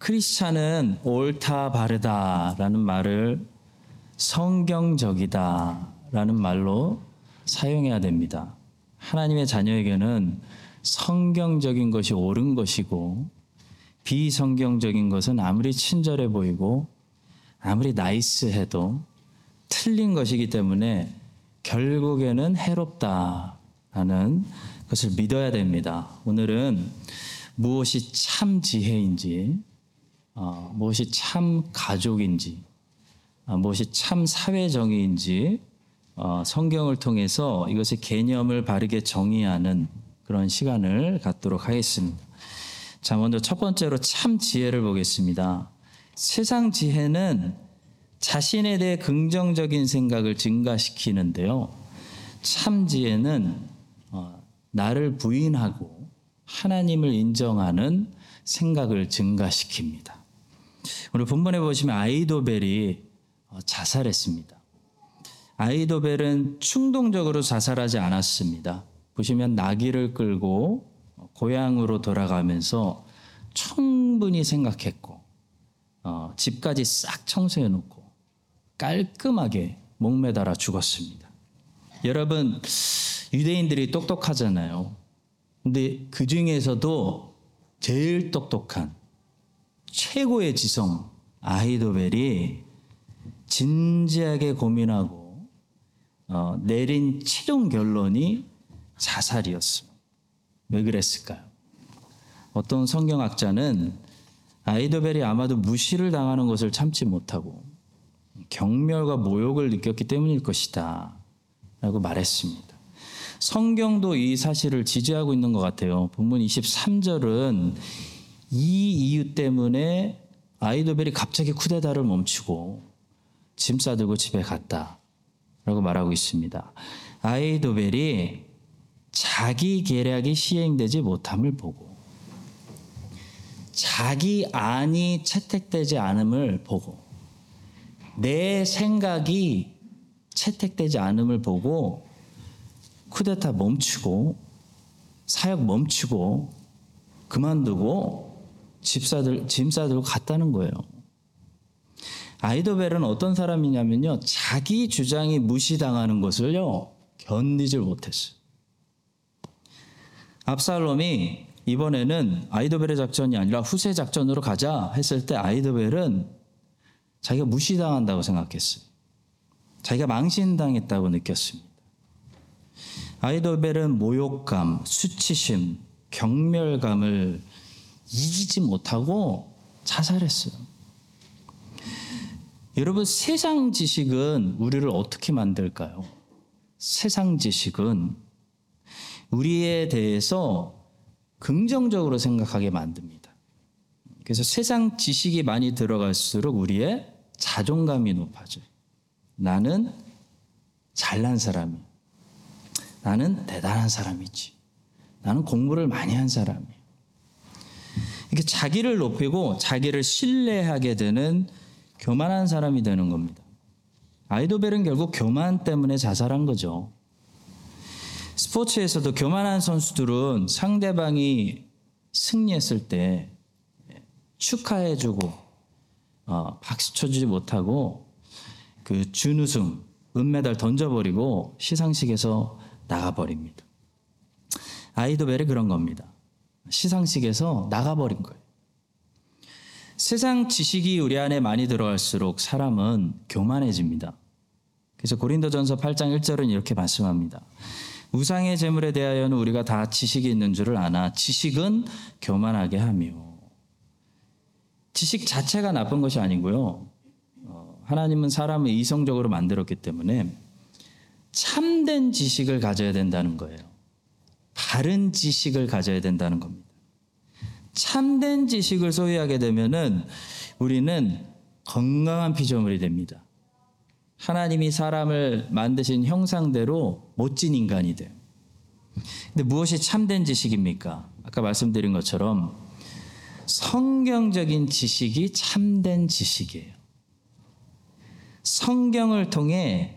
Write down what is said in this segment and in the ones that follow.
크리스찬은 옳다 바르다라는 말을 성경적이다라는 말로 사용해야 됩니다. 하나님의 자녀에게는 성경적인 것이 옳은 것이고 비성경적인 것은 아무리 친절해 보이고 아무리 나이스해도 틀린 것이기 때문에 결국에는 해롭다라는 것을 믿어야 됩니다. 오늘은 무엇이 참 지혜인지, 어, 무엇이 참 가족인지, 어, 무엇이 참 사회정의인지 어, 성경을 통해서 이것의 개념을 바르게 정의하는 그런 시간을 갖도록 하겠습니다. 자, 먼저 첫 번째로 참 지혜를 보겠습니다. 세상 지혜는 자신에 대해 긍정적인 생각을 증가시키는데요. 참 지혜는 어, 나를 부인하고 하나님을 인정하는 생각을 증가시킵니다. 오늘 본문에 보시면 아이도벨이 어, 자살했습니다. 아이도벨은 충동적으로 자살하지 않았습니다. 보시면 나귀를 끌고 고향으로 돌아가면서 충분히 생각했고 어, 집까지 싹 청소해 놓고 깔끔하게 목매달아 죽었습니다. 여러분 유대인들이 똑똑하잖아요. 근데 그 중에서도 제일 똑똑한 최고의 지성 아이도벨이 진지하게 고민하고 어, 내린 최종 결론이 자살이었습니다. 왜 그랬을까요? 어떤 성경학자는 아이도벨이 아마도 무시를 당하는 것을 참지 못하고 경멸과 모욕을 느꼈기 때문일 것이다. 라고 말했습니다. 성경도 이 사실을 지지하고 있는 것 같아요. 본문 23절은 이 이유 때문에 아이도벨이 갑자기 쿠데타를 멈추고 짐 싸들고 집에 갔다. 라고 말하고 있습니다. 아이도벨이 자기 계략이 시행되지 못함을 보고 자기 안이 채택되지 않음을 보고 내 생각이 채택되지 않음을 보고 쿠데타 멈추고 사역 멈추고 그만두고 집사들 짐 싸들고 갔다는 거예요. 아이도벨은 어떤 사람이냐면요. 자기 주장이 무시당하는 것을요. 견디질 못했어요. 압살롬이 이번에는 아이도벨의 작전이 아니라 후세 작전으로 가자 했을 때 아이도벨은 자기가 무시당한다고 생각했어요. 자기가 망신당했다고 느꼈습니다. 아이도벨은 모욕감, 수치심, 경멸감을 이기지 못하고 자살했어요. 여러분, 세상 지식은 우리를 어떻게 만들까요? 세상 지식은 우리에 대해서 긍정적으로 생각하게 만듭니다. 그래서 세상 지식이 많이 들어갈수록 우리의 자존감이 높아져요. 나는 잘난 사람이야. 나는 대단한 사람이지. 나는 공부를 많이 한 사람이야. 이렇게 자기를 높이고 자기를 신뢰하게 되는 교만한 사람이 되는 겁니다. 아이도벨은 결국 교만 때문에 자살한 거죠. 스포츠에서도 교만한 선수들은 상대방이 승리했을 때 축하해주고 어, 박수 쳐주지 못하고 그 준우승 은메달 던져버리고 시상식에서 나가버립니다. 아이도벨이 그런 겁니다. 시상식에서 나가버린 거예요. 세상 지식이 우리 안에 많이 들어갈수록 사람은 교만해집니다. 그래서 고린도전서 8장 1절은 이렇게 말씀합니다. 우상의 재물에 대하여는 우리가 다 지식이 있는 줄을 아나 지식은 교만하게 하며 지식 자체가 나쁜 것이 아니고요. 어, 하나님은 사람을 이성적으로 만들었기 때문에 참된 지식을 가져야 된다는 거예요. 바른 지식을 가져야 된다는 겁니다. 참된 지식을 소유하게 되면은 우리는 건강한 피조물이 됩니다. 하나님이 사람을 만드신 형상대로 멋진 인간이 돼요. 근데 무엇이 참된 지식입니까? 아까 말씀드린 것처럼 성경적인 지식이 참된 지식이에요. 성경을 통해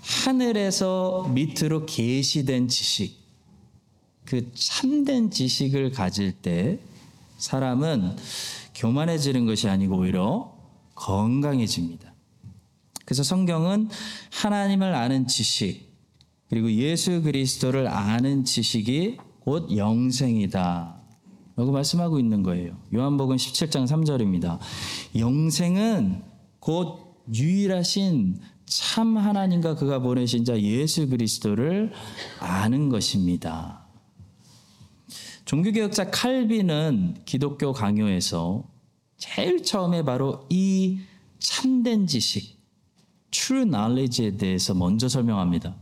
하늘에서 밑으로 계시된 지식, 그 참된 지식을 가질 때 사람은 교만해지는 것이 아니고 오히려 건강해집니다. 그래서 성경은 하나님을 아는 지식 그리고 예수 그리스도를 아는 지식이 곧 영생이다. 라고 말씀하고 있는 거예요. 요한복음 17장 3절입니다. 영생은 곧 유일하신 참 하나님과 그가 보내신 자 예수 그리스도를 아는 것입니다. 종교개혁자 칼빈은 기독교 강요에서 제일 처음에 바로 이 참된 지식, true knowledge에 대해서 먼저 설명합니다.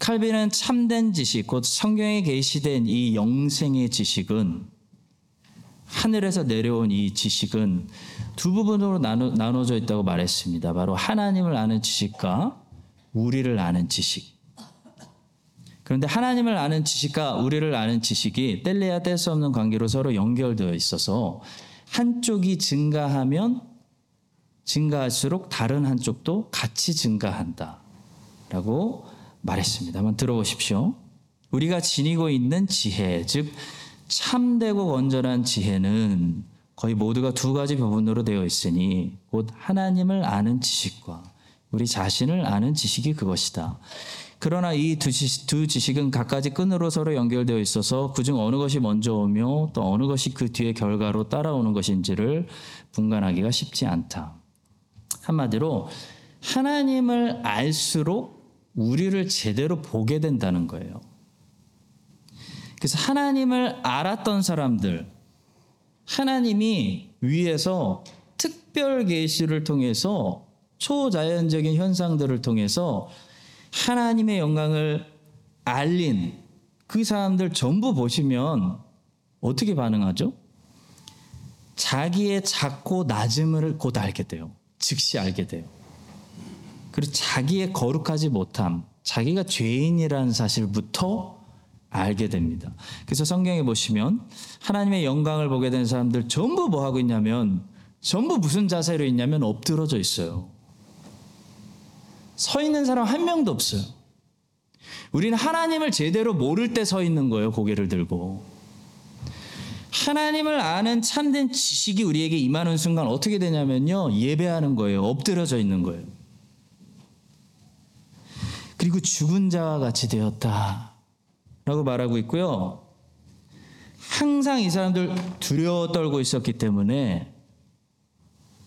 칼빈은 참된 지식, 곧 성경에 계시된 이 영생의 지식은 하늘에서 내려온 이 지식은 두 부분으로 나눠, 나눠져 있다고 말했습니다. 바로 하나님을 아는 지식과 우리를 아는 지식. 그런데 하나님을 아는 지식과 우리를 아는 지식이 뗄래야 뗄 수 없는 관계로 서로 연결되어 있어서 한쪽이 증가하면 증가할수록 다른 한쪽도 같이 증가한다. 라고 말했습니다. 한번 들어보십시오. 우리가 지니고 있는 지혜, 즉, 참되고 건전한 지혜는 거의 모두가 두 가지 부분으로 되어 있으니 곧 하나님을 아는 지식과 우리 자신을 아는 지식이 그것이다. 그러나 이 두 지식, 은 각가지 끈으로 서로 연결되어 있어서 그중 어느 것이 먼저 오며 또 어느 것이 그 뒤에 결과로 따라오는 것인지를 분간하기가 쉽지 않다. 한마디로 하나님을 알수록 우리를 제대로 보게 된다는 거예요. 그래서 하나님을 알았던 사람들, 하나님이 위에서 특별 계시를 통해서 초자연적인 현상들을 통해서 하나님의 영광을 알린 그 사람들 전부 보시면 어떻게 반응하죠? 자기의 작고 낮음을 곧 알게 돼요. 즉시 알게 돼요. 그리고 자기의 거룩하지 못함, 자기가 죄인이라는 사실부터 알게 됩니다. 그래서 성경에 보시면 하나님의 영광을 보게 된 사람들 전부 뭐 하고 있냐면 전부 무슨 자세로 있냐면 엎드러져 있어요. 서 있는 사람 한 명도 없어요. 우리는 하나님을 제대로 모를 때 서 있는 거예요. 고개를 들고. 하나님을 아는 참된 지식이 우리에게 임하는 순간 어떻게 되냐면요. 예배하는 거예요. 엎드려져 있는 거예요. 그리고 죽은 자와 같이 되었다. 라고 말하고 있고요. 항상 이 사람들 두려워 떨고 있었기 때문에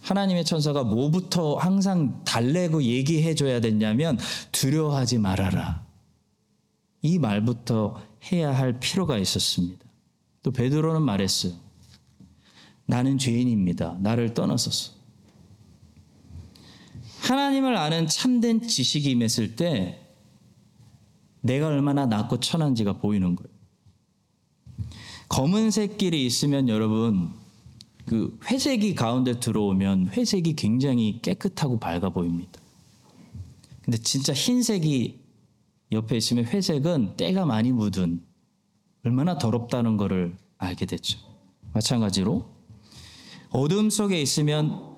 하나님의 천사가 뭐부터 항상 달래고 얘기해 줘야 됐냐면 두려워하지 말아라. 이 말부터 해야 할 필요가 있었습니다. 또 베드로는 말했어요. 나는 죄인입니다. 나를 떠나소서. 하나님을 아는 참된 지식이 임했을 때 내가 얼마나 낮고 천한지가 보이는 거예요. 검은색 길이 있으면 여러분 그 회색이 가운데 들어오면 회색이 굉장히 깨끗하고 밝아 보입니다. 근데 진짜 흰색이 옆에 있으면 회색은 때가 많이 묻은 얼마나 더럽다는 것을 알게 됐죠. 마찬가지로 어둠 속에 있으면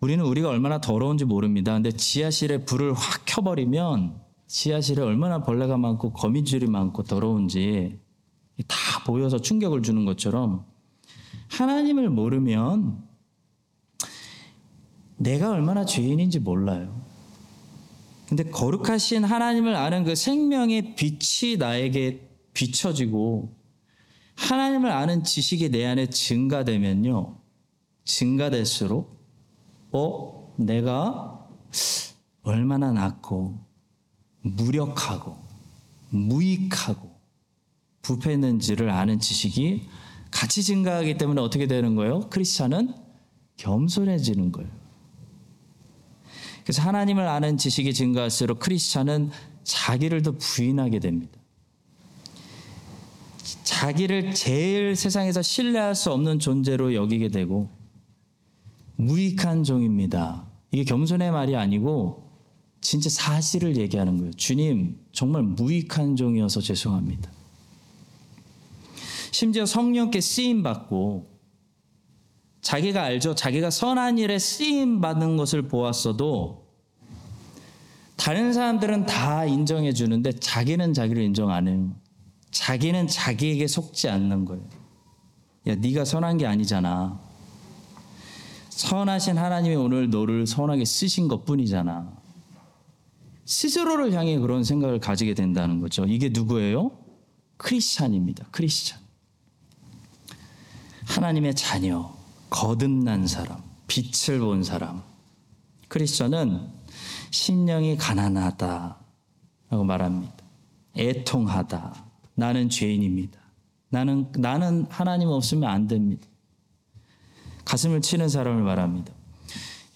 우리는 우리가 얼마나 더러운지 모릅니다. 근데 지하실에 불을 확 켜버리면 지하실에 얼마나 벌레가 많고 거미줄이 많고 더러운지 다 보여서 충격을 주는 것처럼 하나님을 모르면 내가 얼마나 죄인인지 몰라요. 근데 거룩하신 하나님을 아는 그 생명의 빛이 나에게 비춰지고 하나님을 아는 지식이 내 안에 증가되면요. 증가될수록 어 내가 얼마나 낮고 무력하고 무익하고 부패했는지를 아는 지식이 같이 증가하기 때문에 어떻게 되는 거예요? 크리스찬은 겸손해지는 거예요. 그래서 하나님을 아는 지식이 증가할수록 크리스찬은 자기를 더 부인하게 됩니다. 자기를 제일 세상에서 신뢰할 수 없는 존재로 여기게 되고 무익한 종입니다. 이게 겸손의 말이 아니고 진짜 사실을 얘기하는 거예요. 주님, 정말 무익한 종이어서 죄송합니다. 심지어 성령께 쓰임 받고 자기가 알죠. 자기가 선한 일에 쓰임 받는 것을 보았어도 다른 사람들은 다 인정해 주는데 자기는 자기를 인정 안 해요. 자기는 자기에게 속지 않는 거예요. 야, 네가 선한 게 아니잖아. 선하신 하나님이 오늘 너를 선하게 쓰신 것 뿐이잖아. 스스로를 향해 그런 생각을 가지게 된다는 거죠. 이게 누구예요? 크리스찬입니다. 크리스찬. 하나님의 자녀, 거듭난 사람, 빛을 본 사람. 크리스천은 심령이 가난하다 라고 말합니다. 애통하다. 나는 죄인입니다. 나는 나는 하나님 없으면 안 됩니다. 가슴을 치는 사람을 말합니다.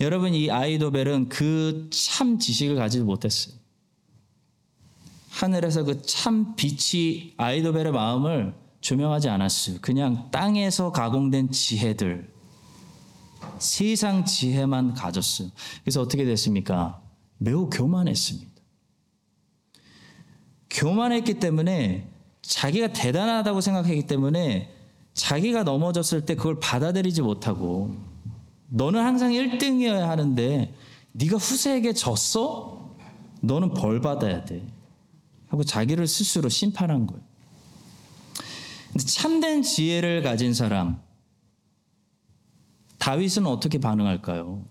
여러분 이 아이도벨은 그 참 지식을 가지지 못했어요. 하늘에서 그 참 빛이 아이도벨의 마음을 조명하지 않았어요. 그냥 땅에서 가공된 지혜들, 세상 지혜만 가졌어요. 그래서 어떻게 됐습니까? 매우 교만했습니다. 교만했기 때문에 자기가 대단하다고 생각했기 때문에 자기가 넘어졌을 때 그걸 받아들이지 못하고 너는 항상 1등이어야 하는데 네가 후세에게 졌어? 너는 벌 받아야 돼. 하고 자기를 스스로 심판한 거예요. 근데 참된 지혜를 가진 사람 다윗은 어떻게 반응할까요?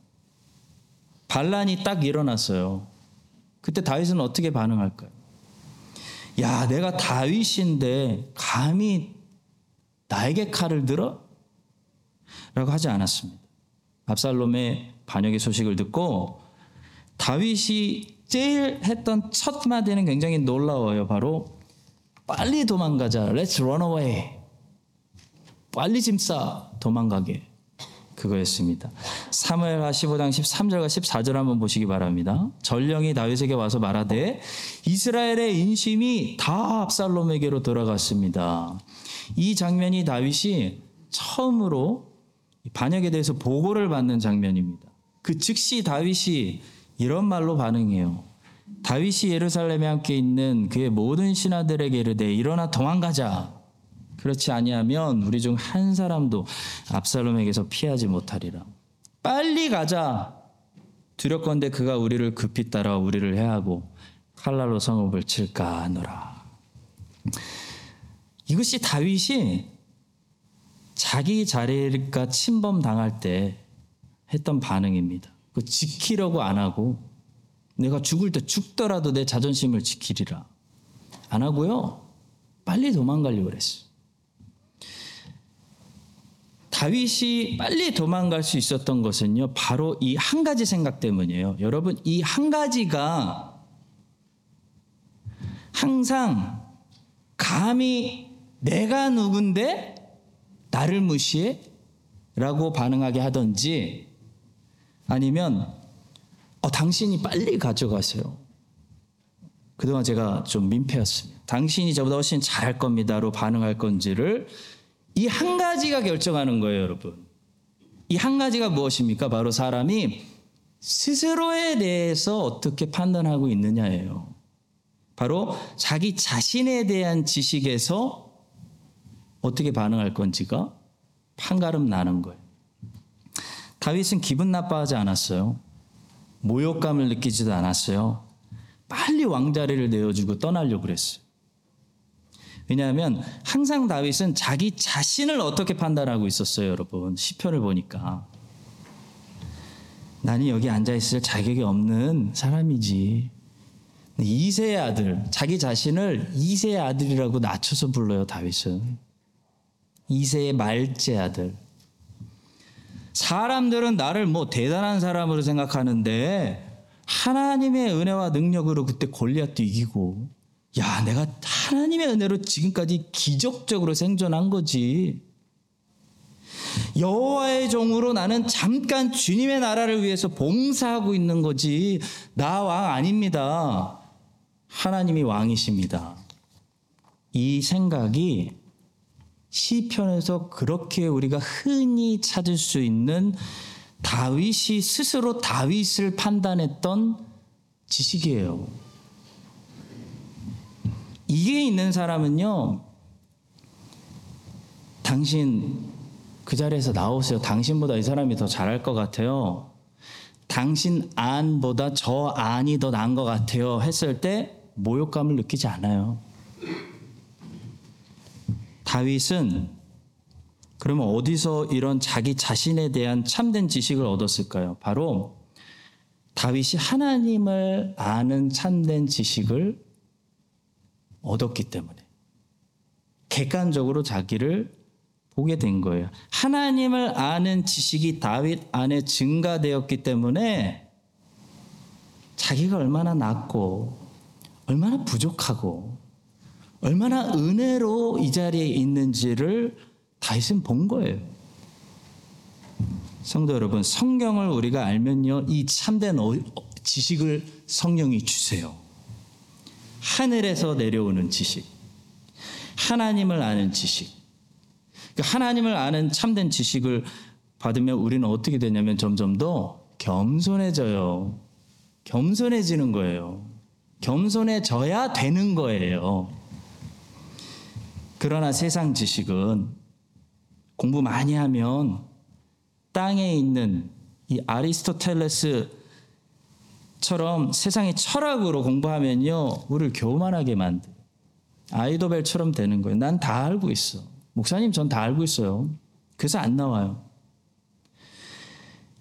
반란이 딱 일어났어요. 그때 다윗은 어떻게 반응할까요? 야, 내가 다윗인데 감히 나에게 칼을 들어? 라고 하지 않았습니다. 압살롬의 반역의 소식을 듣고 다윗이 제일 했던 첫 마디는 굉장히 놀라워요. 바로 빨리 도망가자. Let's run away. 빨리 짐 싸. 도망가게. 그거였습니다. 사무엘하 15장 13절과 14절 한번 보시기 바랍니다. 전령이 다윗에게 와서 말하되 이스라엘의 인심이 다 압살롬에게로 돌아갔습니다. 이 장면이 다윗이 처음으로 반역에 대해서 보고를 받는 장면입니다. 그 즉시 다윗이 이런 말로 반응해요. 다윗이 예루살렘에 함께 있는 그의 모든 신하들에게 이르되 일어나 도망가자. 그렇지 아니하면 우리 중 한 사람도 압살롬에게서 피하지 못하리라. 빨리 가자. 두렵건대 그가 우리를 급히 따라 우리를 해하고 칼날로 성읍을 칠까 하노라. 이것이 다윗이 자기 자리가 침범 당할 때 했던 반응입니다. 그 지키려고 안 하고 내가 죽을 때 죽더라도 내 자존심을 지키리라. 안 하고요. 빨리 도망가려고 그랬어. 다윗이 빨리 도망갈 수 있었던 것은요, 바로 이 한 가지 생각 때문이에요. 여러분, 이 한 가지가 항상 감히 내가 누군데 나를 무시해? 라고 반응하게 하든지 아니면 어, 당신이 빨리 가져가세요. 그동안 제가 좀 민폐였습니다. 당신이 저보다 훨씬 잘할 겁니다로 반응할 건지를 이 한 가지가 결정하는 거예요, 여러분. 이 한 가지가 무엇입니까? 바로 사람이 스스로에 대해서 어떻게 판단하고 있느냐예요. 바로 자기 자신에 대한 지식에서 어떻게 반응할 건지가 판가름 나는 거예요. 다윗은 기분 나빠하지 않았어요. 모욕감을 느끼지도 않았어요. 빨리 왕자리를 내어주고 떠나려고 그랬어요. 왜냐하면 항상 다윗은 자기 자신을 어떻게 판단하고 있었어요, 여러분. 시편을 보니까. 나는 여기 앉아 있을 자격이 없는 사람이지. 이세의 아들, 자기 자신을 이세의 아들이라고 낮춰서 불러요, 다윗은. 이세의 말째 아들. 사람들은 나를 뭐 대단한 사람으로 생각하는데 하나님의 은혜와 능력으로 그때 골리앗도 이기고 야 내가 하나님의 은혜로 지금까지 기적적으로 생존한 거지. 여호와의 종으로 나는 잠깐 주님의 나라를 위해서 봉사하고 있는 거지 나 왕 아닙니다. 하나님이 왕이십니다. 이 생각이 시편에서 그렇게 우리가 흔히 찾을 수 있는 다윗이 스스로 다윗을 판단했던 지식이에요. 이게 있는 사람은요, 당신 그 자리에서 나오세요. 당신보다 이 사람이 더 잘할 것 같아요. 당신 안보다 저 안이 더 나은 것 같아요. 했을 때 모욕감을 느끼지 않아요. 다윗은 그러면 어디서 이런 자기 자신에 대한 참된 지식을 얻었을까요? 바로 다윗이 하나님을 아는 참된 지식을 얻었기 때문에 객관적으로 자기를 보게 된 거예요. 하나님을 아는 지식이 다윗 안에 증가되었기 때문에 자기가 얼마나 낮고 얼마나 부족하고 얼마나 은혜로 이 자리에 있는지를 다윗은 본 거예요. 성도 여러분, 성경을 우리가 알면요, 이 참된 어- 지식을 성령이 주세요. 하늘에서 내려오는 지식, 하나님을 아는 지식. 그 하나님을 아는 참된 지식을 받으면 우리는 어떻게 되냐면 점점 더 겸손해져요. 겸손해지는 거예요. 겸손해져야 되는 거예요. 그러나 세상 지식은 공부 많이 하면 땅에 있는 이 아리스토텔레스처럼 세상의 철학으로 공부하면요, 우리를 교만하게 만들. 아이도벨처럼 되는 거예요. 난 다 알고 있어. 목사님, 전 다 알고 있어요. 그래서 안 나와요.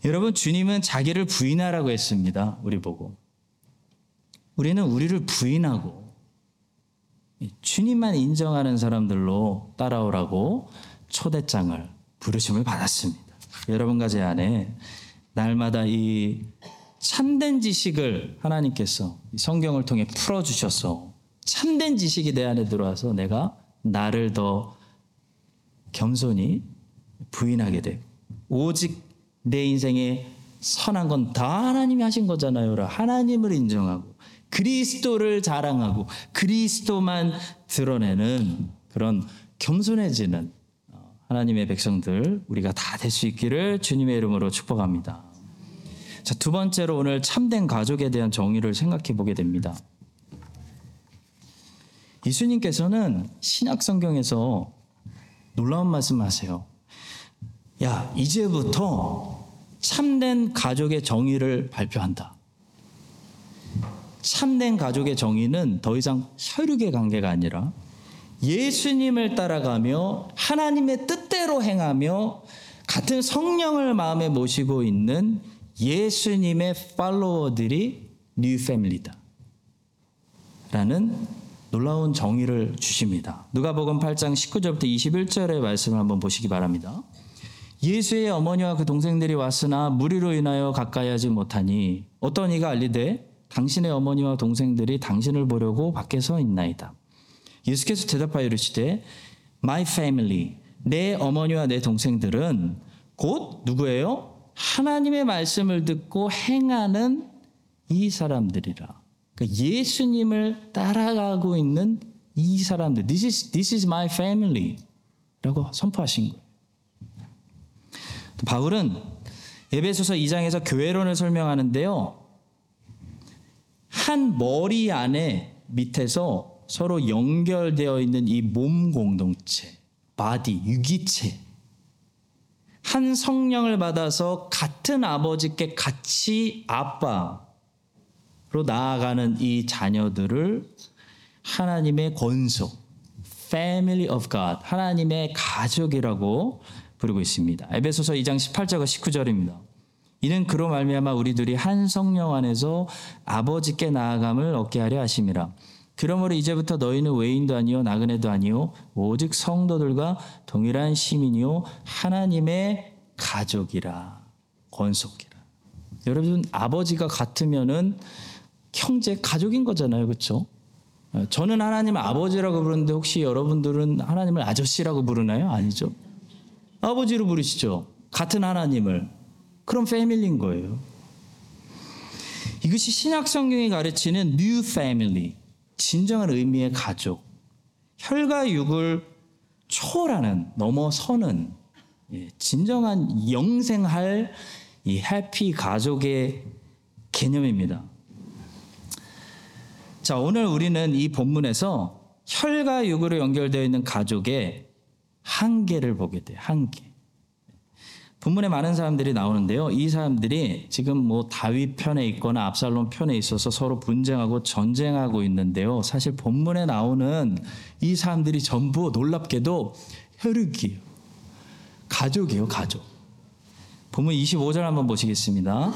여러분, 주님은 자기를 부인하라고 했습니다. 우리 보고. 우리는 우리를 부인하고 주님만 인정하는 사람들로 따라오라고 초대장을 부르심을 받았습니다. 여러분과 제 안에 날마다 이 참된 지식을 하나님께서 성경을 통해 풀어 주셔서 참된 지식이 내 안에 들어와서 내가 나를 더 겸손히 부인하게 되고 오직 내 인생에 선한 건 다 하나님이 하신 거잖아요. 하나님을 인정하고 그리스도를 자랑하고 그리스도만 드러내는 그런 겸손해지는 어, 하나님의 백성들 우리가 다 될 수 있기를 주님의 이름으로 축복합니다. 자, 두 번째로 오늘 참된 가족에 대한 정의를 생각해 보게 됩니다. 예수님께서는 신약 성경에서 놀라운 말씀하세요. 야, 이제부터 참된 가족의 정의를 발표한다. 참된 가족의 정의는 더 이상 혈육의 관계가 아니라 예수님을 따라가며 하나님의 뜻대로 행하며 같은 성령을 마음에 모시고 있는 예수님의 팔로워들이 new family다. 라는 놀라운 정의를 주십니다. 누가복음 8장 19절부터 21절의 말씀을 한번 보시기 바랍니다. 예수의 어머니와 그 동생들이 왔으나 무리로 인하여 가까이 하지 못하니 어떤 이가 알리되 당신의 어머니와 동생들이 당신을 보려고 밖에 서 있나이다. 예수께서 대답하여 이르시되 My family 내 어머니와 내 동생들은 곧 누구예요? 하나님의 말씀을 듣고 행하는 이 사람들이라. 그러니까 예수님을 따라가고 있는 이 사람들. This is, this is my family. 라고 선포하신 거예요. 또 바울은 에베소서 2장에서 교회론을 설명하는데요. 한 머리 안에 밑에서 서로 연결되어 있는 이 몸 공동체, body, 유기체. 한 성령을 받아서 같은 아버지께 같이 아빠로 나아가는 이 자녀들을 하나님의 권속, family of God, 하나님의 가족이라고 부르고 있습니다. 에베소서 2장 18절과 19절입니다. 이는 그로 말미암아 우리들이 한 성령 안에서 아버지께 나아감을 얻게 하려 하심이라. 그러므로 이제부터 너희는 외인도 아니요 나그네도 아니요 오직 성도들과 동일한 시민이요 하나님의 가족이라 권속이라. 여러분 아버지가 같으면은 형제 가족인 거잖아요, 그렇죠? 저는 하나님 아버지라고 부르는데 혹시 여러분들은 하나님을 아저씨라고 부르나요? 아니죠. 아버지로 부르시죠. 같은 하나님을. 그럼 family인 거예요. 이것이 신약 성경이 가르치는 new family. 진정한 의미의 가족. 혈과 육을 초월하는 넘어서는 예, 진정한 영생할 이 해피 가족의 개념입니다. 자, 오늘 우리는 이 본문에서 혈과 육으로 연결되어 있는 가족의 한계를 보게 돼요. 한계. 본문에 많은 사람들이 나오는데요. 이 사람들이 지금 뭐 다윗 편에 있거나 압살롬 편에 있어서 서로 분쟁하고 전쟁하고 있는데요. 사실 본문에 나오는 이 사람들이 전부 놀랍게도 혈육이에요. 가족이에요, 가족. 보면 25절 한번 보시겠습니다.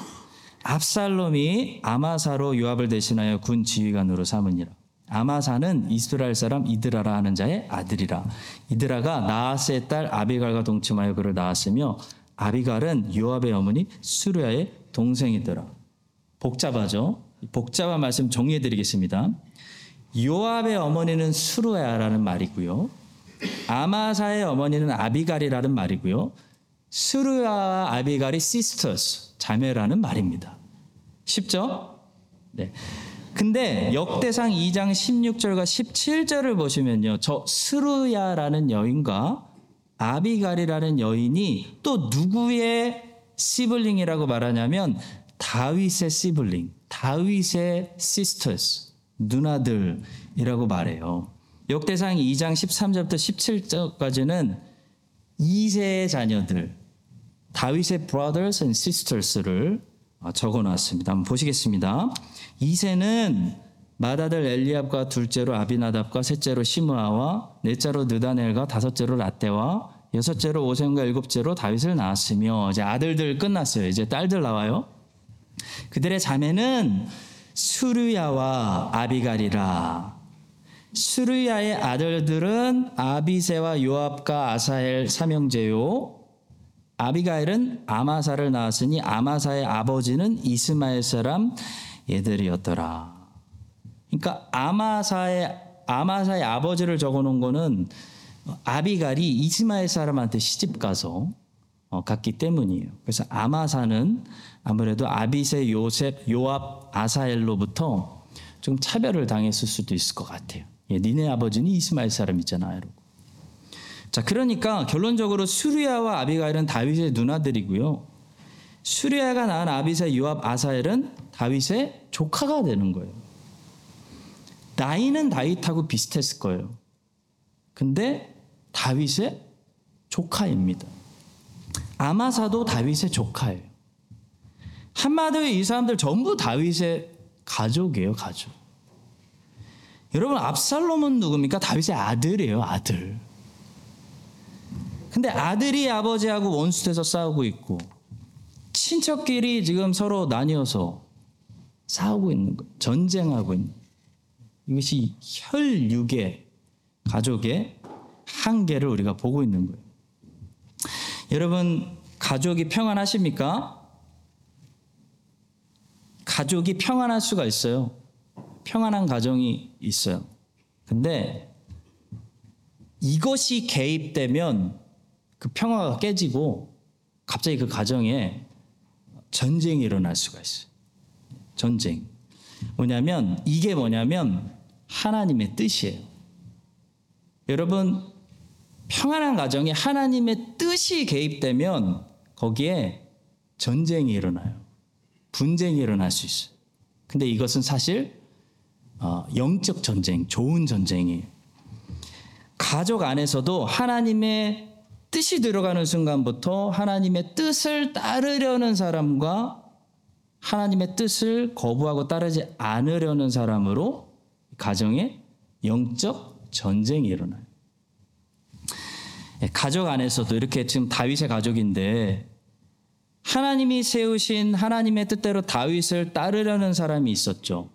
압살롬이 아마사로 요압을 대신하여 군 지휘관으로 삼으니라. 아마사는 이스라엘 사람 이드라라 하는 자의 아들이라. 이드라가 나하스의 딸 아비갈과 동침하여 그를 낳았으며 아비갈은 요압의 어머니 수르야의 동생이더라. 복잡하죠? 복잡한 말씀 정리해 드리겠습니다. 요압의 어머니는 스루야라는 말이고요. 아마사의 어머니는 아비갈이라는 말이고요. 스루야와 아비갈이 sisters 자매라는 말입니다. 쉽죠? 네. 근데 역대상 2장 16절과 17절을 보시면요. 저 스루야라는 여인과 아비갈이라는 여인이 또 누구의 sibling이라고 말하냐면 다윗의 sibling, 다윗의 sisters, 누나들이라고 말해요. 역대상 2장 13절부터 17절까지는 이새의 자녀들, 다윗의 brothers and sisters를 적어 놨습니다. 한번 보시겠습니다. 이새는 맏아들 엘리압과 둘째로 아비나답과 셋째로 시므아와 넷째로 느다넬과 다섯째로 랏대와 여섯째로 오셈과 일곱째로 다윗을 낳았으며 이제 아들들 끝났어요. 이제 딸들 나와요. 그들의 자매는 수르야와 아비갈이라. 수르야의 아들들은 아비세와 요압과 아사엘 삼형제요. 아비가일은 아마사를 낳았으니 아마사의 아버지는 이스마엘 사람 얘들이었더라. 그러니까 아마사의 아마사의 아버지를 적어놓은 거는 아비갈이 이스마엘 사람한테 시집 가서 어, 갔기 때문이에요. 그래서 아마사는 아무래도 아비세, 요셉, 요압, 아사엘로부터 좀 차별을 당했을 수도 있을 것 같아요. 예, 니네 아버지는 이스마엘 사람이잖아요. 이러고. 자, 그러니까 결론적으로 수리아와 아비가일은 다윗의 누나들이고요. 수리아가 낳은 아비세, 요압, 아사엘은 다윗의 조카가 되는 거예요. 나이는 다윗하고 비슷했을 거예요. 근데 다윗의 조카입니다. 아마사도 다윗의 조카예요. 한마디로 이 사람들 전부 다윗의 가족이에요, 가족. 여러분, 압살롬은 누굽니까? 다윗의 아들이에요, 아들. 근데 아들이 아버지하고 원수돼서 싸우고 있고 친척끼리 지금 서로 나뉘어서 싸우고 있는 거, 전쟁하고 있는 이것이 혈육의 가족의 한계를 우리가 보고 있는 거예요. 여러분 가족이 평안하십니까? 가족이 평안할 수가 있어요. 평안한 가정이 있어요. 근데 이것이 개입되면 그 평화가 깨지고 갑자기 그 가정에 전쟁이 일어날 수가 있어요. 전쟁. 뭐냐면 이게 뭐냐면 하나님의 뜻이에요. 여러분 평안한 가정에 하나님의 뜻이 개입되면 거기에 전쟁이 일어나요. 분쟁이 일어날 수 있어요. 근데 이것은 사실 어, 영적 전쟁, 좋은 전쟁이에요. 가족 안에서도 하나님의 뜻이 들어가는 순간부터 하나님의 뜻을 따르려는 사람과 하나님의 뜻을 거부하고 따르지 않으려는 사람으로 가정에 영적 전쟁이 일어나요. 예, 가족 안에서도 이렇게 지금 다윗의 가족인데 하나님이 세우신 하나님의 뜻대로 다윗을 따르려는 사람이 있었죠.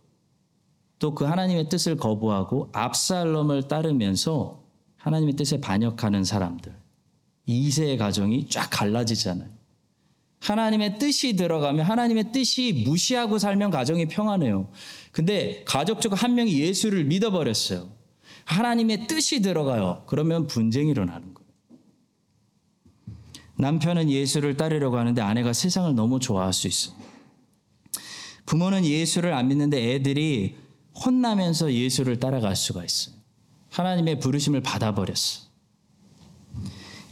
또 그 하나님의 뜻을 거부하고 압살롬을 따르면서 하나님의 뜻에 반역하는 사람들. 2세의 가정이 쫙 갈라지잖아요. 하나님의 뜻이 들어가면 하나님의 뜻이 무시하고 살면 가정이 평안해요. 근데 가족 중 한 명이 예수를 믿어버렸어요. 하나님의 뜻이 들어가요. 그러면 분쟁이 일어나는 거예요. 남편은 예수를 따르려고 하는데 아내가 세상을 너무 좋아할 수 있어. 부모는 예수를 안 믿는데 애들이 혼나면서 예수를 따라갈 수가 있어요. 하나님의 부르심을 받아버렸어.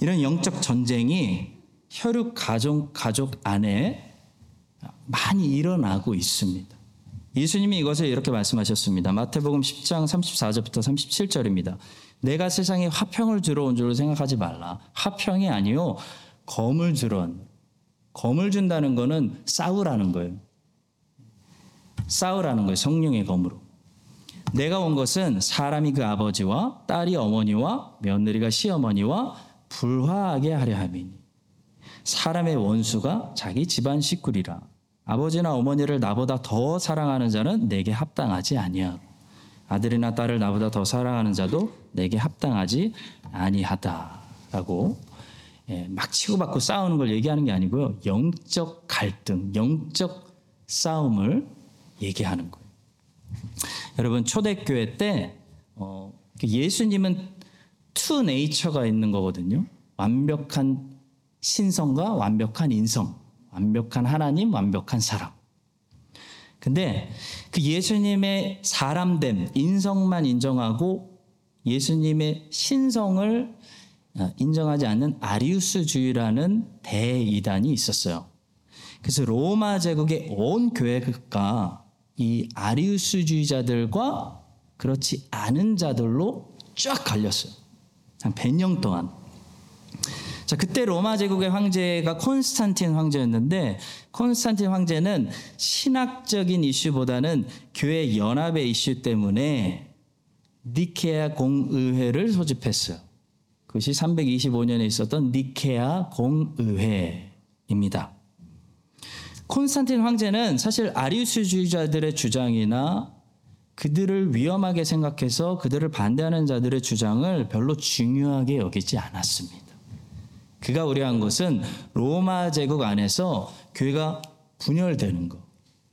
이런 영적 전쟁이 혈육 가족 가족 안에 많이 일어나고 있습니다. 예수님이 이것을 이렇게 말씀하셨습니다. 마태복음 10장 34절부터 37절입니다. 내가 세상에 화평을 주러 온 줄로 생각하지 말라. 화평이 아니요 검을 주러 온. 검을 준다는 거는 싸우라는 거예요. 싸우라는 거예요. 성령의 검으로. 내가 온 것은 사람이 그 아버지와 딸이 어머니와 며느리가 시어머니와 불화하게 하려 함이니. 사람의 원수가 자기 집안 식구리라. 아버지나 어머니를 나보다 더 사랑하는 자는 내게 합당하지 아니하고 아들이나 딸을 나보다 더 사랑하는 자도 내게 합당하지 아니하다라고 예, 막 치고받고 싸우는 걸 얘기하는 게 아니고요. 영적 갈등, 영적 싸움을 얘기하는 거예요. 여러분 초대교회 때 어, 예수님은 two nature가 있는 거거든요. 완벽한 신성과 완벽한 인성, 완벽한 하나님, 완벽한 사람. 근데 그 예수님의 사람됨, 인성만 인정하고 예수님의 신성을 어, 인정하지 않는 아리우스주의라는 대이단이 있었어요. 그래서 로마 제국의 온 교회가 이 아리우스주의자들과 그렇지 않은 자들로 쫙 갈렸어요. 한 100년 동안. 자, 그때 로마 제국의 황제가 콘스탄틴 황제였는데 콘스탄틴 황제는 신학적인 이슈보다는 교회 연합의 이슈 때문에 니케아 공의회를 소집했어요. 그것이 325년에 있었던 니케아 공의회입니다. 콘스탄틴 황제는 사실 아리우스주의자들의 주장이나 그들을 위험하게 생각해서 그들을 반대하는 자들의 주장을 별로 중요하게 여기지 않았습니다. 그가 우려한 것은 로마 제국 안에서 교회가 분열되는 거,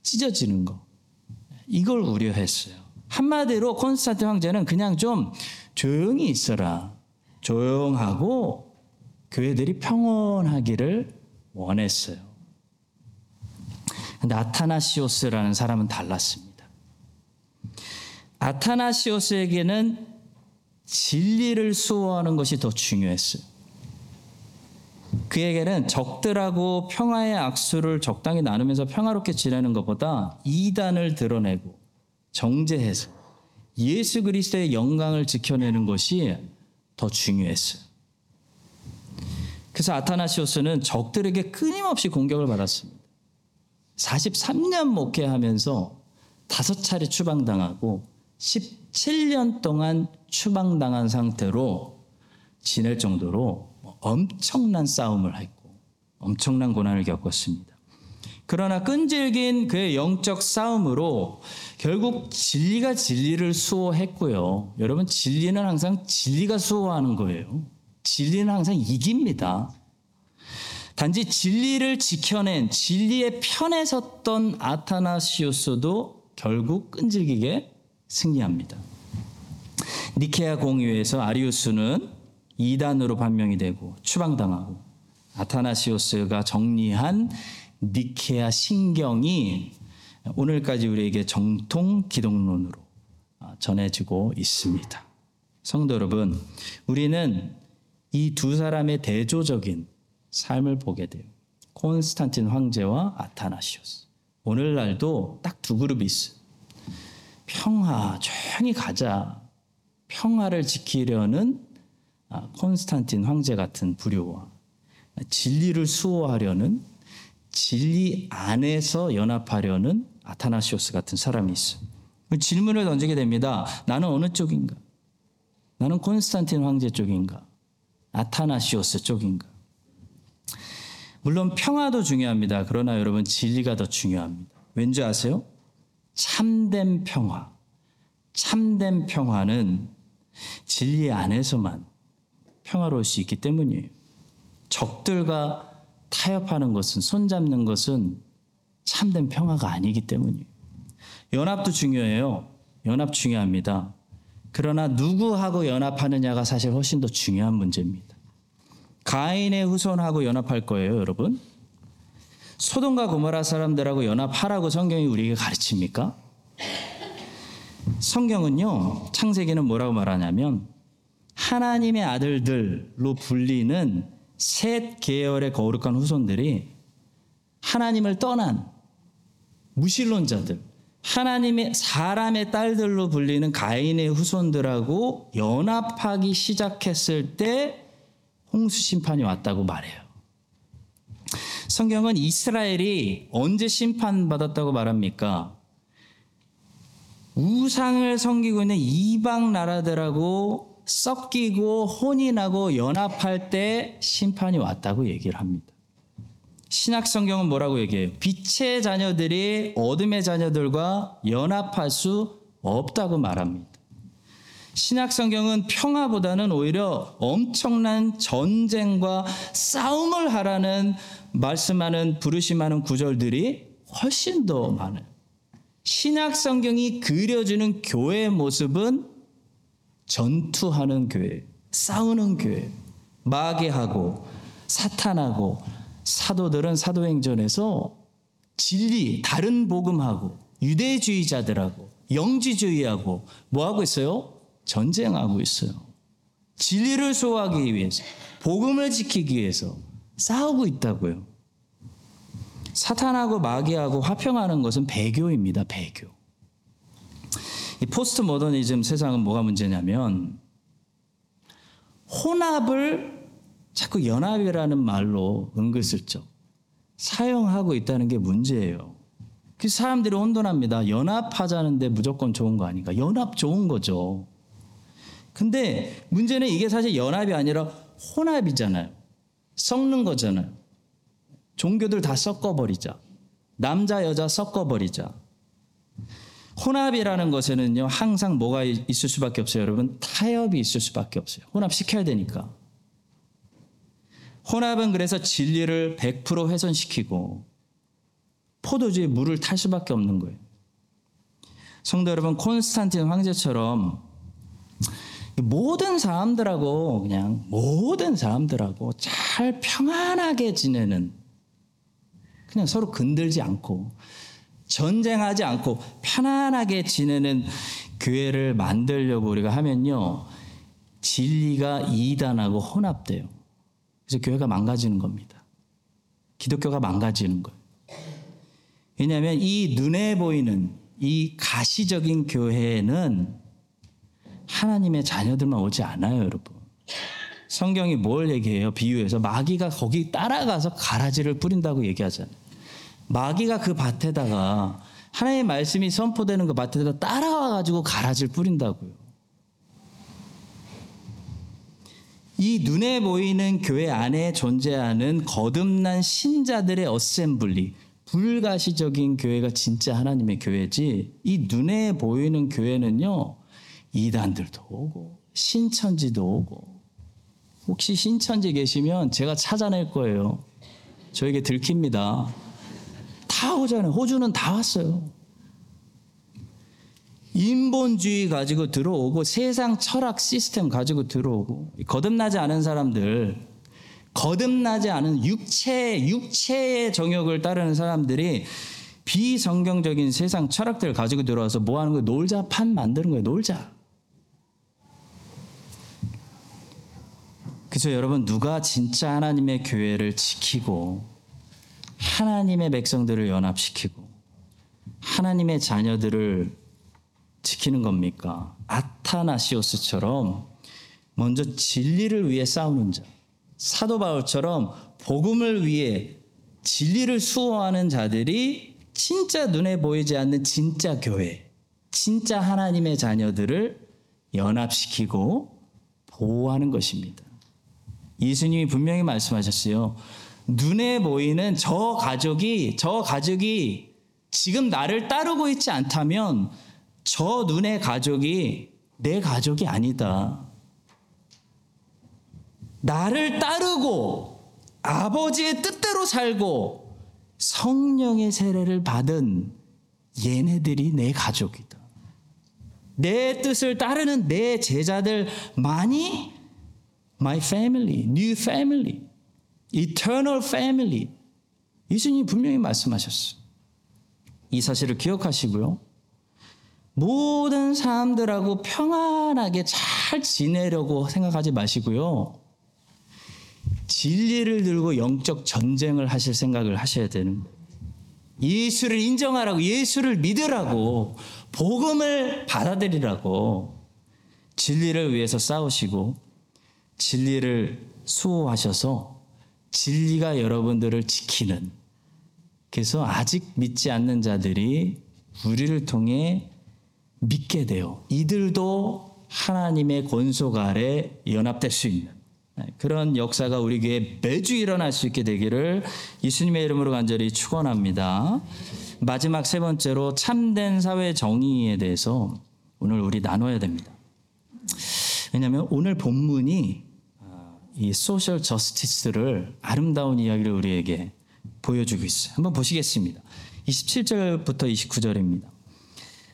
찢어지는 거, 이걸 우려했어요. 한마디로 콘스탄틴 황제는 그냥 좀 조용히 있어라. 조용하고 교회들이 평온하기를 원했어요. 근데 아타나시오스라는 사람은 달랐습니다. 아타나시오스에게는 진리를 수호하는 것이 더 중요했어요. 그에게는 적들하고 평화의 악수를 적당히 나누면서 평화롭게 지내는 것보다 이단을 드러내고 정제해서 예수 그리스도의 영광을 지켜내는 것이 더 중요했어요. 그래서 아타나시오스는 적들에게 끊임없이 공격을 받았습니다. 43년 목회하면서 다섯 차례 추방당하고 17년 동안 추방당한 상태로 지낼 정도로 엄청난 싸움을 했고 엄청난 고난을 겪었습니다. 그러나 끈질긴 그의 영적 싸움으로 결국 진리가 진리를 수호했고요. 여러분 진리는 항상 진리가 수호하는 거예요. 진리는 항상 이깁니다. 단지 진리를 지켜낸 진리의 편에 섰던 아타나시우스도 결국 끈질기게 승리합니다. 니케아 공의회에서 아리우스는 이단으로 판명이 되고 추방당하고 아타나시오스가 정리한 니케아 신경이 오늘까지 우리에게 정통 기독론으로 전해지고 있습니다. 성도 여러분, 우리는 이 두 사람의 대조적인 삶을 보게 돼요. 콘스탄틴 황제와 아타나시오스. 오늘날도 딱 두 그룹이 있어요. 평화, 조용히 가자. 평화를 지키려는 아, 콘스탄틴 황제 같은 부류와 진리를 수호하려는 진리 안에서 연합하려는 아타나시오스 같은 사람이 있어요. 질문을 던지게 됩니다. 나는 어느 쪽인가? 나는 콘스탄틴 황제 쪽인가? 아타나시오스 쪽인가? 물론 평화도 중요합니다. 그러나 여러분 진리가 더 중요합니다. 왠지 아세요? 참된 평화. 참된 평화는 진리 안에서만 평화로울 수 있기 때문이에요. 적들과 타협하는 것은 손잡는 것은 참된 평화가 아니기 때문이에요. 연합도 중요해요. 연합 중요합니다. 그러나 누구하고 연합하느냐가 사실 훨씬 더 중요한 문제입니다. 가인의 후손하고 연합할 거예요, 여러분. 소돔과 고모라 사람들하고 연합하라고 성경이 우리에게 가르칩니까? 성경은요, 창세기는 뭐라고 말하냐면 하나님의 아들들로 불리는 셋 계열의 거룩한 후손들이 하나님을 떠난 무신론자들, 하나님의 사람의 딸들로 불리는 가인의 후손들하고 연합하기 시작했을 때 홍수 심판이 왔다고 말해요. 성경은 이스라엘이 언제 심판받았다고 말합니까? 우상을 섬기고 있는 이방 나라들하고 섞이고 혼인하고 연합할 때 심판이 왔다고 얘기를 합니다. 신약 성경은 뭐라고 얘기해요? 빛의 자녀들이 어둠의 자녀들과 연합할 수 없다고 말합니다. 신약 성경은 평화보다는 오히려 엄청난 전쟁과 싸움을 하라는 말씀하는 부르심하는 구절들이 훨씬 더 많아요. 신약 성경이 그려주는 교회의 모습은 전투하는 교회, 싸우는 교회, 마귀하고 사탄하고 사도들은 사도행전에서 진리, 다른 복음하고 유대주의자들하고 영지주의하고 뭐 하고 있어요? 전쟁하고 있어요. 진리를 소화하기 위해서, 복음을 지키기 위해서 싸우고 있다고요. 사탄하고 마귀하고 화평하는 것은 배교입니다. 배교. 이 포스트 모더니즘 세상은 뭐가 문제냐면 혼합을 자꾸 연합이라는 말로 은근슬쩍 사용하고 있다는 게 문제예요. 그 사람들이 혼돈합니다. 연합하자는데 무조건 좋은 거 아닌가? 연합 좋은 거죠. 근데 문제는 이게 사실 연합이 아니라 혼합이잖아요. 섞는 거잖아요. 종교들 다 섞어버리자. 남자, 여자 섞어버리자. 혼합이라는 것에는요, 항상 뭐가 있을 수밖에 없어요, 여러분? 타협이 있을 수밖에 없어요. 혼합시켜야 되니까. 혼합은 그래서 진리를 100% 훼손시키고 포도주에 물을 탈 수밖에 없는 거예요. 성도 여러분, 콘스탄틴 황제처럼 모든 사람들하고 그냥 모든 사람들하고 잘 평안하게 지내는 그냥 서로 건들지 않고 전쟁하지 않고 편안하게 지내는 교회를 만들려고 우리가 하면요. 진리가 이단하고 혼합돼요. 그래서 교회가 망가지는 겁니다. 기독교가 망가지는 거예요. 왜냐하면 이 눈에 보이는 이 가시적인 교회는 하나님의 자녀들만 오지 않아요, 여러분. 성경이 뭘 얘기해요? 비유해서 마귀가 거기 따라가서 가라지를 뿌린다고 얘기하잖아요. 마귀가 그 밭에다가 하나님의 말씀이 선포되는 그 밭에다 따라와 가지고 가라지를 뿌린다고요. 이 눈에 보이는 교회 안에 존재하는 거듭난 신자들의 어셈블리, 불가시적인 교회가 진짜 하나님의 교회지, 이 눈에 보이는 교회는요, 이단들도 오고, 신천지도 오고, 혹시 신천지 계시면 제가 찾아낼 거예요. 저에게 들킵니다. 다 오잖아요. 호주는 다 왔어요. 인본주의 가지고 들어오고 세상 철학 시스템 가지고 들어오고 거듭나지 않은 사람들 거듭나지 않은 육체 육체의 정욕을 따르는 사람들이 비성경적인 세상 철학들을 가지고 들어와서 뭐 하는 거예요? 놀자 판 만드는 거예요. 놀자. 그래서 여러분 누가 진짜 하나님의 교회를 지키고 하나님의 백성들을 연합시키고 하나님의 자녀들을 지키는 겁니까? 아타나시오스처럼 먼저 진리를 위해 싸우는 자, 사도 바울처럼 복음을 위해 진리를 수호하는 자들이 진짜 눈에 보이지 않는 진짜 교회, 진짜 하나님의 자녀들을 연합시키고 보호하는 것입니다. 예수님이 분명히 말씀하셨어요. 눈에 보이는 저 가족이, 저 가족이 지금 나를 따르고 있지 않다면 저 눈의 가족이 내 가족이 아니다. 나를 따르고 아버지의 뜻대로 살고 성령의 세례를 받은 얘네들이 내 가족이다. 내 뜻을 따르는 내 제자들만이 my family, new family. Eternal family. 예수님이 분명히 말씀하셨어요. 이 사실을 기억하시고요. 모든 사람들하고 평안하게 잘 지내려고 생각하지 마시고요. 진리를 들고 영적 전쟁을 하실 생각을 하셔야 되는. 예수를 인정하라고, 예수를 믿으라고, 복음을 받아들이라고, 진리를 위해서 싸우시고, 진리를 수호하셔서 진리가 여러분들을 지키는 그래서 아직 믿지 않는 자들이 우리를 통해 믿게 돼요. 이들도 하나님의 권속 아래 연합될 수 있는 네, 그런 역사가 우리 교회에 매주 일어날 수 있게 되기를 예수님의 이름으로 간절히 축원합니다. 마지막 세 번째로 참된 사회 정의에 대해서 오늘 우리 나눠야 됩니다. 왜냐하면 오늘 본문이 아, 이 social justice를 아름다운 이야기를 우리에게 보여주고 있어요. 한번 보시겠습니다. 27절부터 29절입니다.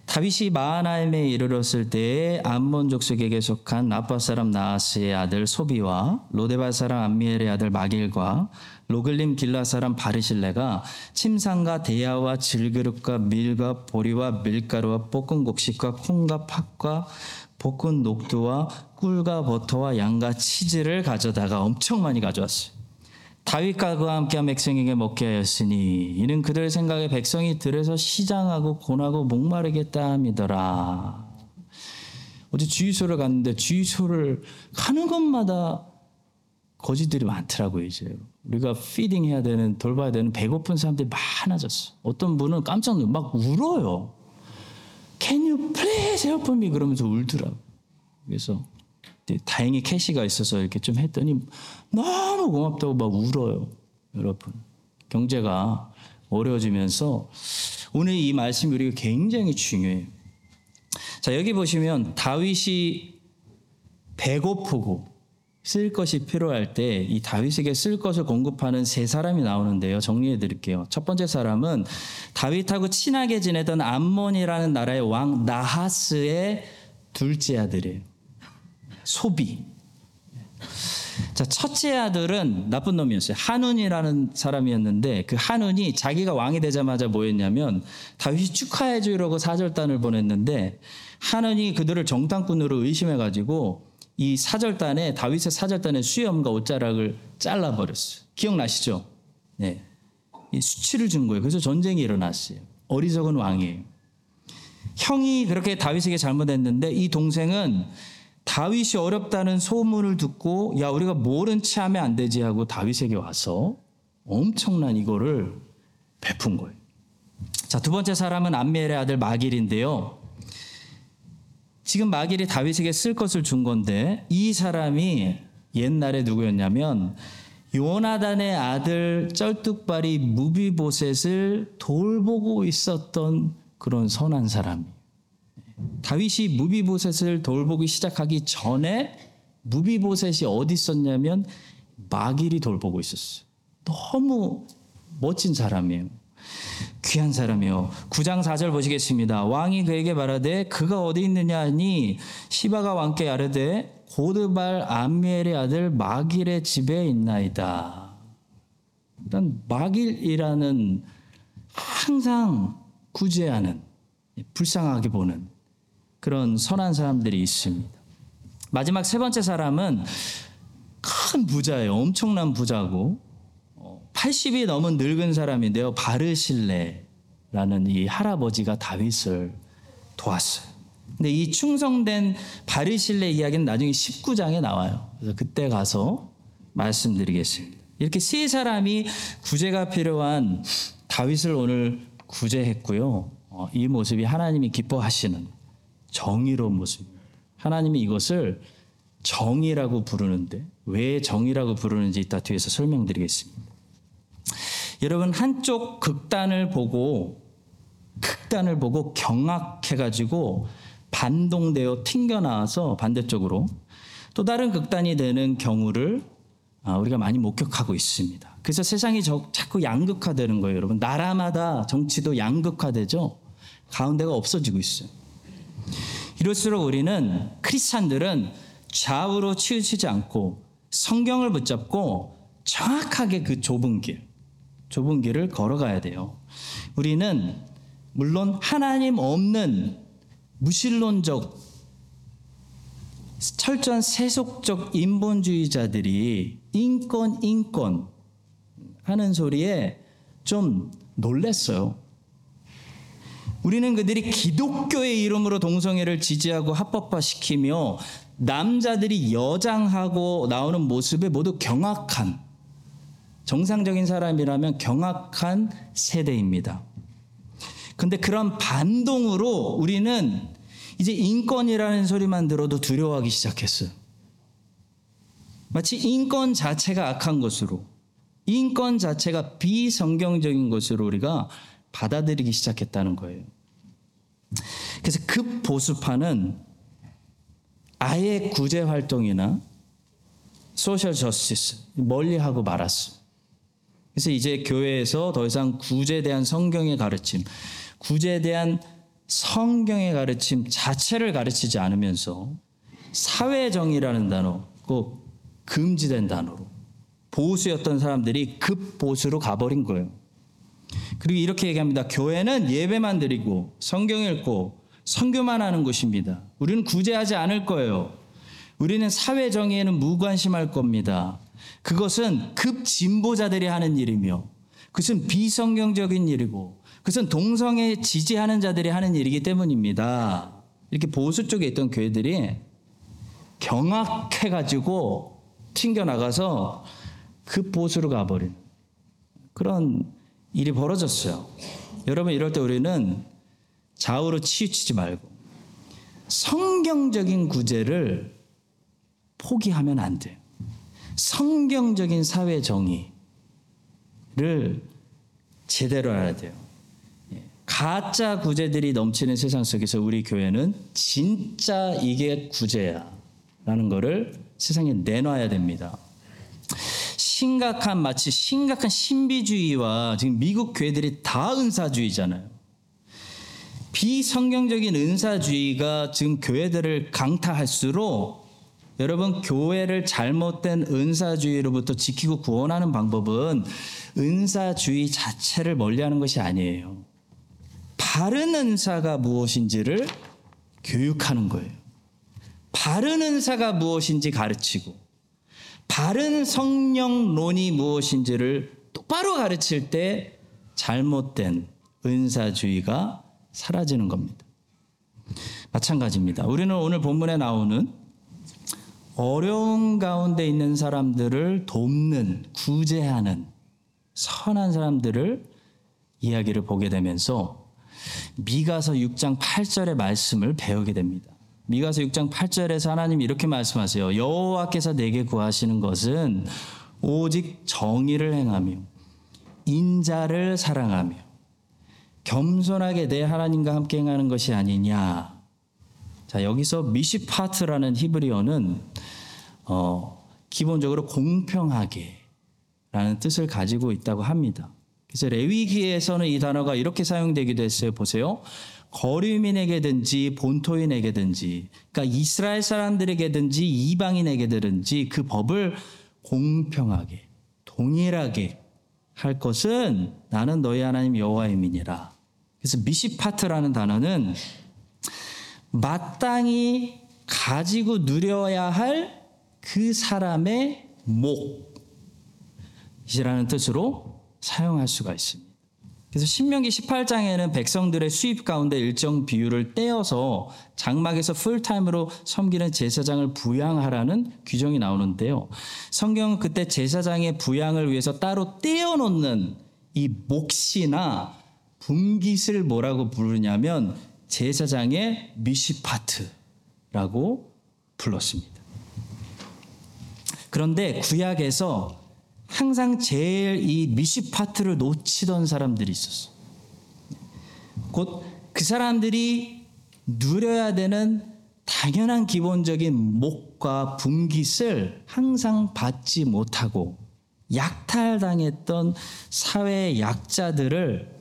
다윗이 마하나임에 이르렀을 때에 암몬 족속에게 속한 라파 사람 나하스의 아들 소비와 로데발 사람 암미엘의 아들 마길과 로글림 길라 사람 바르실레가 침상과 대야와 질그릇과 밀과 보리와 밀가루와 볶은 곡식과 콩과 팥과 볶은 녹두와 꿀과 버터와 양과 치즈를 가져다가 엄청 많이 가져왔어요. 다윗과 그와 함께한 백성에게 먹게 하였으니 이는 그들 생각에 백성이 들에서 시장하고 고나고 목마르겠다 함이더라. 어제 주유소를 갔는데 주유소를 가는 곳마다 거지들이 많더라고요 이제 우리가 피딩 해야 되는 돌봐야 되는 배고픈 사람들이 많아졌어. 어떤 분은 깜짝 놀막 울어요. Can you please help me 그러면서 울더라고. 그래서 다행히 캐시가 있어서 이렇게 좀 했더니 너무 고맙다고 막 울어요. 여러분. 경제가 어려워지면서 오늘 이 말씀이 우리가 굉장히 중요해요. 자, 여기 보시면 다윗이 배고프고 쓸 것이 필요할 때 이 다윗에게 쓸 것을 공급하는 세 사람이 나오는데요. 정리해 드릴게요. 첫 번째 사람은 다윗하고 친하게 지내던 암몬이라는 나라의 왕 나하스의 둘째 아들이에요. 소비. 자, 첫째 아들은 나쁜 놈이었어요. 한운이라는 사람이었는데 그 한운이 자기가 왕이 되자마자 뭐 했냐면 다윗이 축하해 주려고 사절단을 보냈는데 한운이 그들을 정탐꾼으로 의심해 가지고 이 사절단에 다윗의 사절단의 수염과 옷자락을 잘라 버렸어요. 기억나시죠? 네. 이 수치를 준 거예요. 그래서 전쟁이 일어났어요. 어리석은 왕이에요. 형이 그렇게 다윗에게 잘못했는데 이 동생은 다윗이 어렵다는 소문을 듣고 야 우리가 모른 체 하면 안 되지 하고 다윗에게 와서 엄청난 이거를 베푼 거예요. 자, 두 번째 사람은 암미엘의 아들 마길인데요. 지금 마길이 다윗에게 쓸 것을 준 건데 이 사람이 옛날에 누구였냐면 요나단의 아들 쩔뚝발이 무비보셋을 돌보고 있었던 그런 선한 사람이에요. 다윗이 무비보셋을 돌보기 시작하기 전에 무비보셋이 어디 있었냐면 마길이 돌보고 있었어요. 너무 멋진 사람이에요. 귀한 사람이요. 9장 4절 보시겠습니다. 왕이 그에게 말하되 그가 어디 있느냐 하니 시바가 왕께 아뢰되 고드발 암미엘의 아들 마길의 집에 있나이다. 일단 마길이라는 항상 구제하는 불쌍하게 보는 그런 선한 사람들이 있습니다. 마지막 세 번째 사람은 큰 부자예요. 엄청난 부자고 80이 넘은 늙은 사람인데요. 바르실레라는 이 할아버지가 다윗을 도왔어요. 근데 이 충성된 바르실레 이야기는 나중에 19장에 나와요. 그래서 그때 가서 말씀드리겠습니다. 이렇게 세 사람이 구제가 필요한 다윗을 오늘 구제했고요. 어, 이 모습이 하나님이 기뻐하시는 정의로운 모습. 하나님이 이것을 정의라고 부르는데 왜 정의라고 부르는지 이따 뒤에서 설명드리겠습니다. 여러분 한쪽 극단을 보고 극단을 보고 경악해 가지고 반동되어 튕겨 나와서 반대쪽으로 또 다른 극단이 되는 경우를 아, 우리가 많이 목격하고 있습니다. 그래서 세상이 자꾸 양극화되는 거예요, 여러분. 나라마다 정치도 양극화되죠. 가운데가 없어지고 있어요. 이럴수록 우리는 크리스찬들은 좌우로 치우치지 않고 성경을 붙잡고 정확하게 그 좁은 길, 좁은 길을 걸어가야 돼요. 우리는 물론 하나님 없는 무신론적 철저한 세속적 인본주의자들이 인권 인권 하는 소리에 좀 놀랬어요. 우리는 그들이 기독교의 이름으로 동성애를 지지하고 합법화시키며 남자들이 여장하고 나오는 모습에 모두 경악한 정상적인 사람이라면 경악한 세대입니다. 근데 그런 반동으로 우리는 이제 인권이라는 소리만 들어도 두려워하기 시작했어요. 마치 인권 자체가 악한 것으로 인권 자체가 비성경적인 것으로 우리가 받아들이기 시작했다는 거예요. 그래서 급보수파는 아예 구제 활동이나 소셜 저스티스 멀리하고 말았어. 그래서 이제 교회에서 더 이상 구제에 대한 성경의 가르침, 구제에 대한 성경의 가르침 자체를 가르치지 않으면서 사회정의라는 단어, 꼭 금지된 단어로 보수였던 사람들이 급보수로 가버린 거예요. 그리고 이렇게 얘기합니다. 교회는 예배만 드리고 성경 읽고 선교만 하는 곳입니다. 우리는 구제하지 않을 거예요. 우리는 사회 정의에는 무관심할 겁니다. 그것은 급진보자들이 하는 일이며 그것은 비성경적인 일이고 그것은 동성애 지지하는 자들이 하는 일이기 때문입니다. 이렇게 보수 쪽에 있던 교회들이 경악해가지고 튕겨나가서 급보수로 가버린 그런 일이 벌어졌어요. 여러분 이럴 때 우리는 좌우로 치우치지 말고 성경적인 구제를 포기하면 안 돼요. 성경적인 사회 정의를 제대로 알아야 돼요. 예. 가짜 구제들이 넘치는 세상 속에서 우리 교회는 진짜 이게 구제야 라는 거를 세상에 내놔야 됩니다. 심각한 마치 심각한 신비주의와 지금 미국 교회들이 다 은사주의잖아요. 비성경적인 은사주의가 지금 교회들을 강타할수록 여러분 교회를 잘못된 은사주의로부터 지키고 구원하는 방법은 은사주의 자체를 멀리하는 것이 아니에요. 바른 은사가 무엇인지를 교육하는 거예요. 바른 은사가 무엇인지 가르치고 바른 성령론이 무엇인지를 똑바로 가르칠 때 잘못된 은사주의가 사라지는 겁니다. 마찬가지입니다. 우리는 오늘 본문에 나오는 어려운 가운데 있는 사람들을 돕는, 구제하는 선한 사람들을 이야기를 보게 되면서 미가서 6장 8절의 말씀을 배우게 됩니다. 미가서 6장 8절에서 하나님이 이렇게 말씀하세요. 여호와께서 내게 구하시는 것은 오직 정의를 행하며 인자를 사랑하며 겸손하게 내 하나님과 함께 행하는 것이 아니냐. 자, 여기서 미시파트라는 히브리어는 어, 기본적으로 공평하게 라는 뜻을 가지고 있다고 합니다. 그래서 레위기에서는 이 단어가 이렇게 사용되기도 했어요. 보세요. 거류민에게든지 본토인에게든지 그러니까 이스라엘 사람들에게든지 이방인에게든지 그 법을 공평하게 동일하게 할 것은 나는 너희 하나님 여호와임이니라. 그래서 미시파트라는 단어는 마땅히 가지고 누려야 할 그 사람의 목이라는 뜻으로 사용할 수가 있습니다. 그래서 신명기 18장에는 백성들의 수입 가운데 일정 비율을 떼어서 장막에서 풀타임으로 섬기는 제사장을 부양하라는 규정이 나오는데요. 성경은 그때 제사장의 부양을 위해서 따로 떼어놓는 이 몫이나 분깃을 뭐라고 부르냐면 제사장의 미시파트라고 불렀습니다. 그런데 구약에서 항상 제일 이 미시파트를 놓치던 사람들이 있었어. 곧 그 사람들이 누려야 되는 당연한 기본적인 목과 분깃을 항상 받지 못하고 약탈당했던 사회 약자들을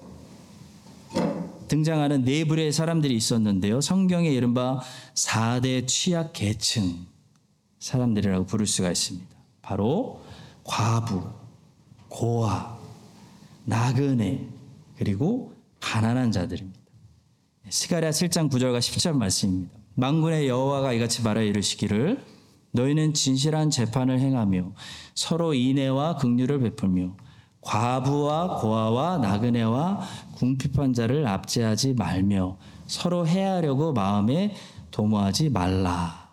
등장하는 네 부류의 사람들이 있었는데요. 성경에 이른바 4대 취약 계층 사람들이라고 부를 수가 있습니다. 바로 과부, 고아, 나그네, 그리고 가난한 자들입니다. 스가랴 7장 9절과 10절 말씀입니다. 만군의 여호와가 이같이 말하 이르시기를 너희는 진실한 재판을 행하며 서로 인애와 긍휼을 베풀며 과부와 고아와 나그네와 궁핍한 자를 압제하지 말며 서로 해하려고 마음에 도모하지 말라.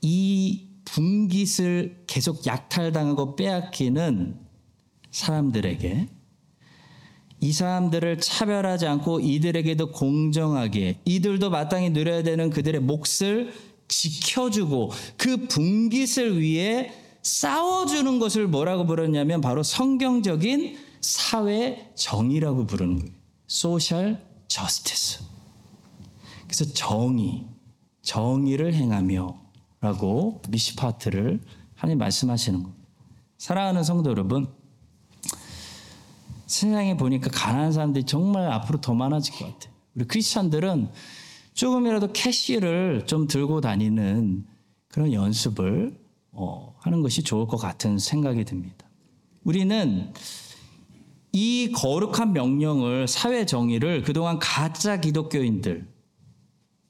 이 분깃을 계속 약탈당하고 빼앗기는 사람들에게 이 사람들을 차별하지 않고 이들에게도 공정하게 이들도 마땅히 누려야 되는 그들의 몫을 지켜주고 그 분깃을 위해 싸워주는 것을 뭐라고 부르냐면 바로 성경적인 사회 정의라고 부르는 거예요. 소셜 저스티스. 그래서 정의, 정의를 행하며 라고 미시파트를 하나님 말씀하시는 겁니다. 사랑하는 성도 여러분, 세상에 보니까 가난한 사람들이 정말 앞으로 더 많아질 것 같아요. 우리 크리스천들은 조금이라도 캐시를 좀 들고 다니는 그런 연습을 어, 하는 것이 좋을 것 같은 생각이 듭니다. 우리는 이 거룩한 명령을 사회 정의를 그동안 가짜 기독교인들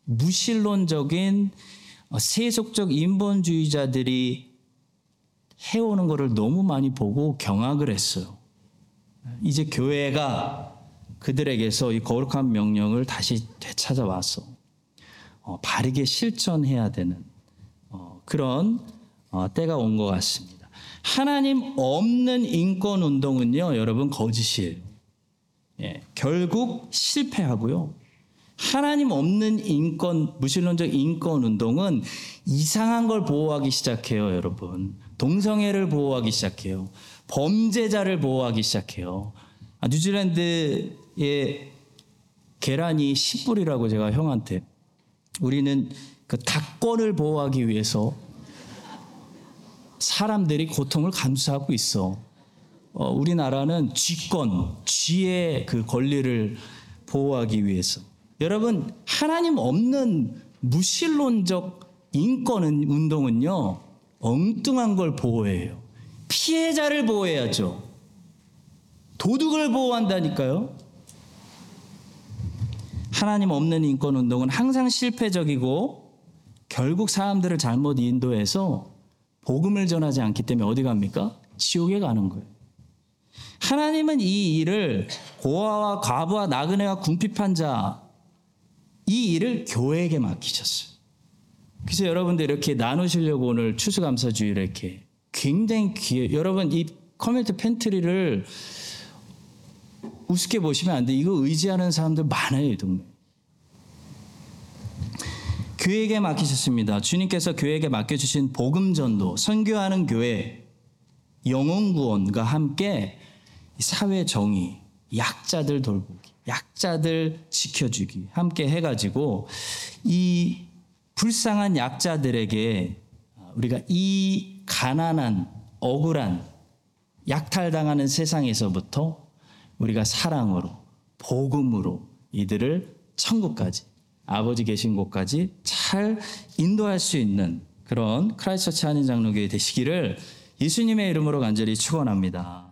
무신론적인 어, 세속적 인본주의자들이 해오는 것을 너무 많이 보고 경악을 했어요. 이제 교회가 그들에게서 이 거룩한 명령을 다시 되찾아와서 어, 바르게 실천해야 되는 어, 그런 어, 때가 온 것 같습니다. 하나님 없는 인권 운동은요, 여러분 거짓이에요. 예, 결국 실패하고요. 하나님 없는 인권, 무신론적 인권 운동은 이상한 걸 보호하기 시작해요, 여러분. 동성애를 보호하기 시작해요. 범죄자를 보호하기 시작해요. 아, 뉴질랜드의 계란이 10불이라고 제가 형한테 우리는 그 닭권을 보호하기 위해서 사람들이 고통을 감수하고 있어. 어, 우리나라는 쥐권, 쥐의 그 권리를 보호하기 위해서. 여러분, 하나님 없는 무신론적 인권 운동은요, 엉뚱한 걸 보호해요. 피해자를 보호해야죠. 도둑을 보호한다니까요. 하나님 없는 인권 운동은 항상 실패적이고 결국 사람들을 잘못 인도해서 복음을 전하지 않기 때문에 어디 갑니까? 지옥에 가는 거예요. 하나님은 이 일을 고아와 과부와 나그네와 궁핍한 자 이 일을 교회에게 맡기셨어요. 그래서 여러분들 이렇게 나누시려고 오늘 추수감사주일 이렇게 굉장히 귀해. 여러분 이 community pantry를 우습게 보시면 안 돼. 이거 의지하는 사람들 많아요, 이 동네. 교회에게 맡기셨습니다. 주님께서 교회에게 맡겨주신 복음 전도, 선교하는 교회, 영혼 구원과 함께 사회 정의, 약자들 돌보기, 약자들 지켜주기 함께 해가지고 이 불쌍한 약자들에게 우리가 이 가난한 억울한 약탈당하는 세상에서부터 우리가 사랑으로 복음으로 이들을 천국까지 아버지 계신 곳까지 잘 인도할 수 있는 그런 크라이스처치 한인 장로교회 되시기를 예수님의 이름으로 간절히 축원합니다.